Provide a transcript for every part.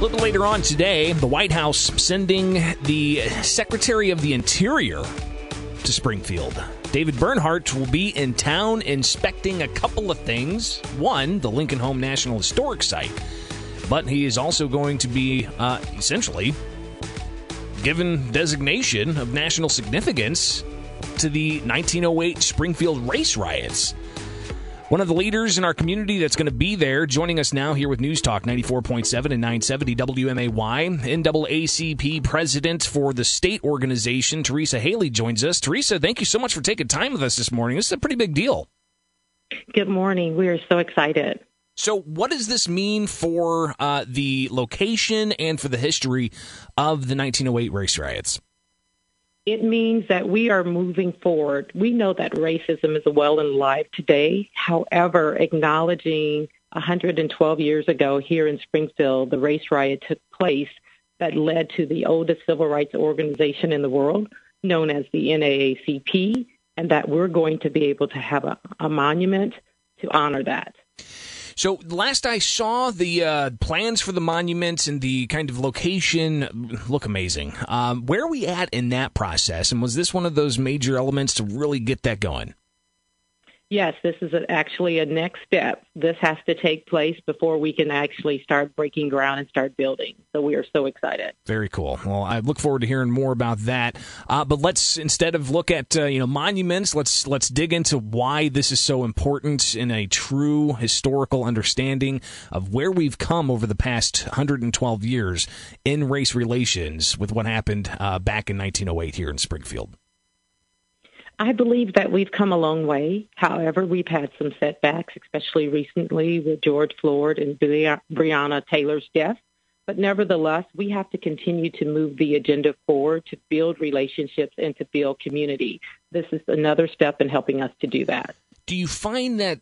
A little later on today, the White House sending the Secretary of the Interior to Springfield. David Bernhardt will be in town inspecting a couple of things. One, the Lincoln Home National Historic Site, but he is also going to be uh, essentially given designation of national significance to the 1908 Springfield race riots. One of the leaders in our community that's going to be there joining us now here with News Talk 94.7 and 970 WMAY. NAACP president for the state organization, Teresa Haley, joins us. Teresa, thank you so much for taking time with us this morning. This is a pretty big deal. Good morning. We are so excited. So, what does this mean for uh, the location and for the history of the 1908 race riots? It means that we are moving forward. We know that racism is well and alive today. However, acknowledging 112 years ago here in Springfield, the race riot took place that led to the oldest civil rights organization in the world, known as the NAACP, and that we're going to be able to have a, a monument to honor that. So last I saw, the uh, plans for the monuments and the kind of location look amazing. Um, where are we at in that process? And was this one of those major elements to really get that going? Yes, this is actually a next step. This has to take place before we can actually start breaking ground and start building. So we are so excited. Very cool. Well, I look forward to hearing more about that. Uh, but let's instead of look at uh, you know monuments, let's let's dig into why this is so important in a true historical understanding of where we've come over the past 112 years in race relations with what happened uh, back in 1908 here in Springfield. I believe that we've come a long way. However, we've had some setbacks, especially recently with George Floyd and Breonna Taylor's death. But nevertheless, we have to continue to move the agenda forward to build relationships and to build community. This is another step in helping us to do that. Do you find that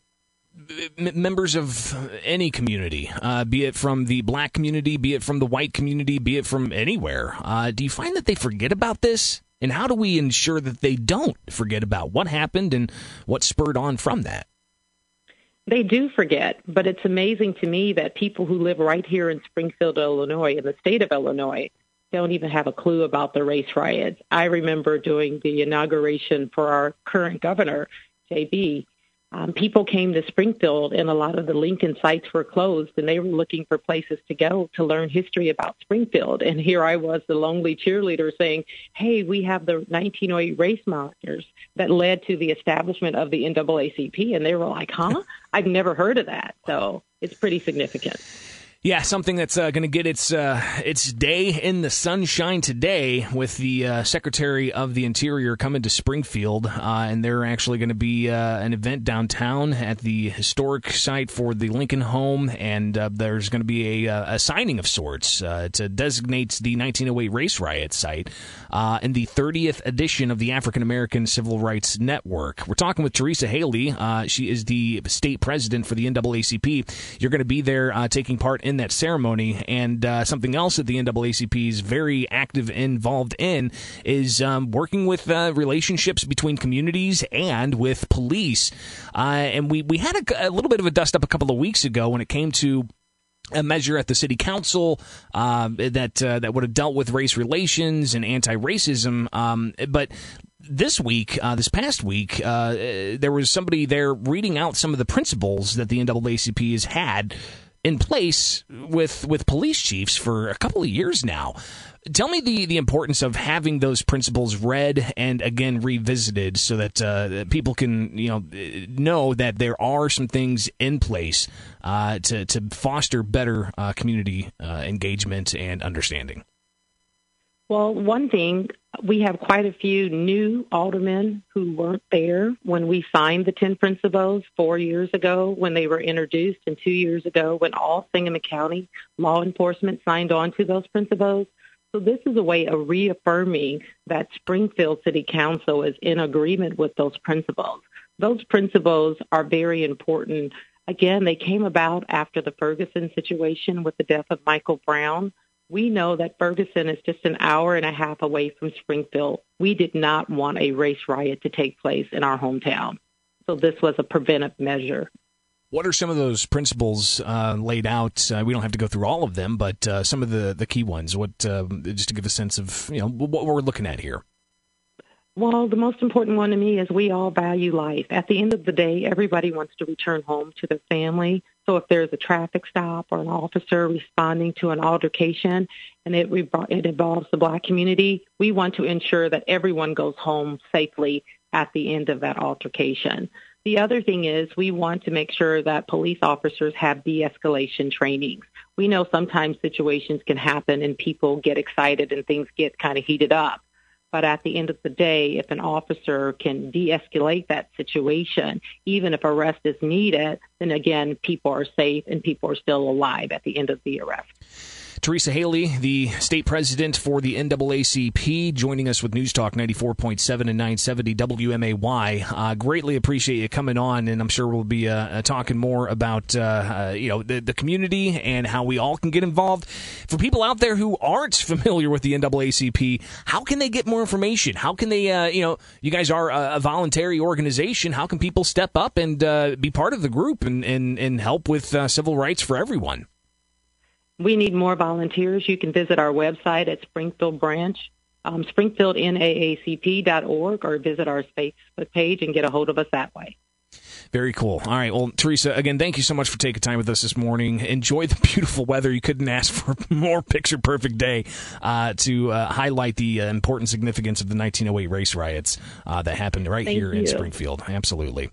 members of any community, uh, be it from the black community, be it from the white community, be it from anywhere, uh, do you find that they forget about this? And how do we ensure that they don't forget about what happened and what spurred on from that? They do forget, but it's amazing to me that people who live right here in Springfield, Illinois, in the state of Illinois, don't even have a clue about the race riots. I remember doing the inauguration for our current governor, JB, um, people came to Springfield and a lot of the Lincoln sites were closed and they were looking for places to go to learn history about Springfield. And here I was, the lonely cheerleader saying, hey, we have the 1908 race marchers that led to the establishment of the NAACP. And they were like, huh? I've never heard of that. So it's pretty significant. Yeah, something that's uh, going to get its uh, its day in the sunshine today with the uh, Secretary of the Interior coming to Springfield, uh, and they're actually going to be uh, an event downtown at the historic site for the Lincoln Home, and uh, there's going to be a, a, signing of sorts to designate the 1908 race riot site and the 30th edition of the African American Civil Rights Network. We're talking with Teresa Haley. she is the state president for the NAACP. You're going to be there taking part in that ceremony. And uh, something else that the NAACP is very active involved in is um, working with uh, relationships between communities and with police. Uh, and we, we had a, a little bit of a dust up a couple of weeks ago when it came to a measure at the city council uh, that uh, that would have dealt with race relations and anti-racism. Um, but this week, uh, this past week, uh, there was somebody there reading out some of the principles that the NAACP has had in place with with police chiefs for a couple of years now. Tell me the, the importance of having those principles read and again revisited, so that uh, people can you know know that there are some things in place uh, to to foster better uh, community uh, engagement and understanding. Well, one thing, we have quite a few new aldermen who weren't there when we signed the 10 principles four years ago when they were introduced and two years ago when all Sangamon County law enforcement signed on to those principles. So this is a way of reaffirming that Springfield City Council is in agreement with those principles. Those principles are very important. Again, they came about after the Ferguson situation with the death of Michael Brown we know that Ferguson is just an hour and a half away from Springfield. We did not want a race riot to take place in our hometown. So this was a preventive measure. What are some of those principles uh, laid out? Uh, we don't have to go through all of them, but uh, some of the, the key ones. What um, just to give a sense of you know what we're looking at here. Well, the most important one to me is we all value life. At the end of the day, everybody wants to return home to their family. So if there's a traffic stop or an officer responding to an altercation and it, it involves the black community, we want to ensure that everyone goes home safely at the end of that altercation. The other thing is we want to make sure that police officers have de-escalation trainings. We know sometimes situations can happen and people get excited and things get kind of heated up. But at the end of the day, if an officer can de-escalate that situation, even if arrest is needed, then again, people are safe and people are still alive at the end of the arrest. Teresa Haley, the state president for the NAACP, joining us with News Talk 94.7 and 970 WMAY. Uh, greatly appreciate you coming on, and I'm sure we'll be uh, uh talking more about uh, uh, you know the, the, community and how we all can get involved. For people out there who aren't familiar with the NAACP, how can they get more information? How can they, uh, you know, you guys are a, a, voluntary organization. How can people step up and be part of the group and, and, and help with civil rights for everyone? We need more volunteers. You can visit our website at Springfield Branch, um, springfieldnaacp.org, or visit our Facebook page and get a hold of us that way. Very cool. All right. Well, Teresa, again, thank you so much for taking time with us this morning. Enjoy the beautiful weather. You couldn't ask for a more picture perfect day uh, to uh, highlight the uh, important significance of the 1908 race riots uh, that happened right thank here you. in Springfield. Absolutely.